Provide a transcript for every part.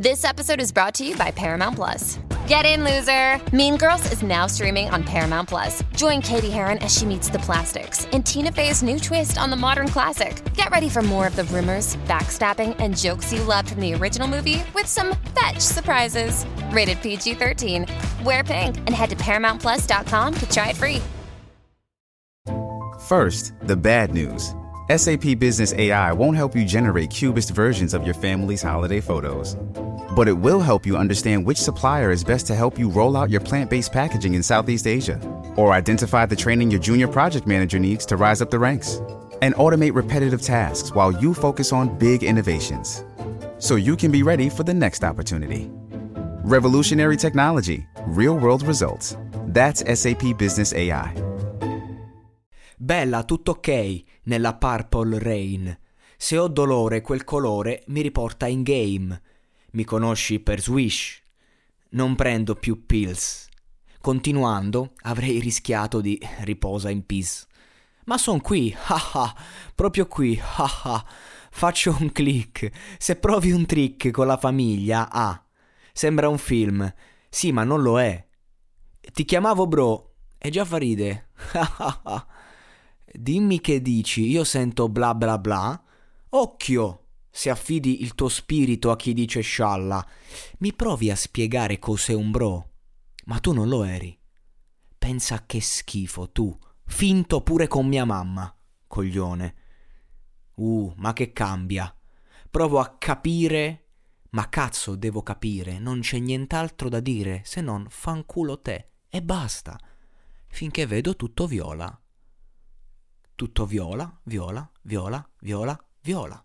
This episode is brought to you by Paramount Plus. Get in, loser! Mean Girls is now streaming on Paramount Plus. Join Cady Heron as she meets the plastics in Tina Fey's new twist on the modern classic. Get ready for more of the rumors, backstabbing, and jokes you loved from the original movie with some fetch surprises. Rated PG 13. Wear pink and head to ParamountPlus.com to try it free. First, the bad news SAP Business AI won't help you generate cubist versions of your family's holiday photos but it will help you understand which supplier is best to help you roll out your plant based packaging in Southeast Asia, or identify the training your junior project manager needs to rise up the ranks, and automate repetitive tasks while you focus on big innovations. So you can be ready for the next opportunity. Revolutionary technology, real world results. That's SAP Business AI. Bella, tutto ok nella Purple Rain. Se ho dolore, quel colore mi riporta in game. Mi conosci per Swish. Non prendo più pills. Continuando, avrei rischiato di riposa in peace. Ma son qui, haha, proprio qui, haha. Faccio un click. Se provi un trick con la famiglia, ah. Sembra un film. Sì, ma non lo è. Ti chiamavo bro. E già fa ride. Dimmi che dici, io sento bla bla bla. Occhio! Se affidi il tuo spirito a chi dice scialla, mi provi a spiegare cos'è un bro? Ma tu non lo eri. Pensa che schifo tu, finto pure con mia mamma, coglione. Uh, ma che cambia. Provo a capire, ma cazzo devo capire, non c'è nient'altro da dire se non fanculo te e basta, finché vedo tutto viola. Tutto viola, viola, viola, viola, viola.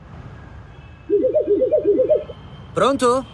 Pronto?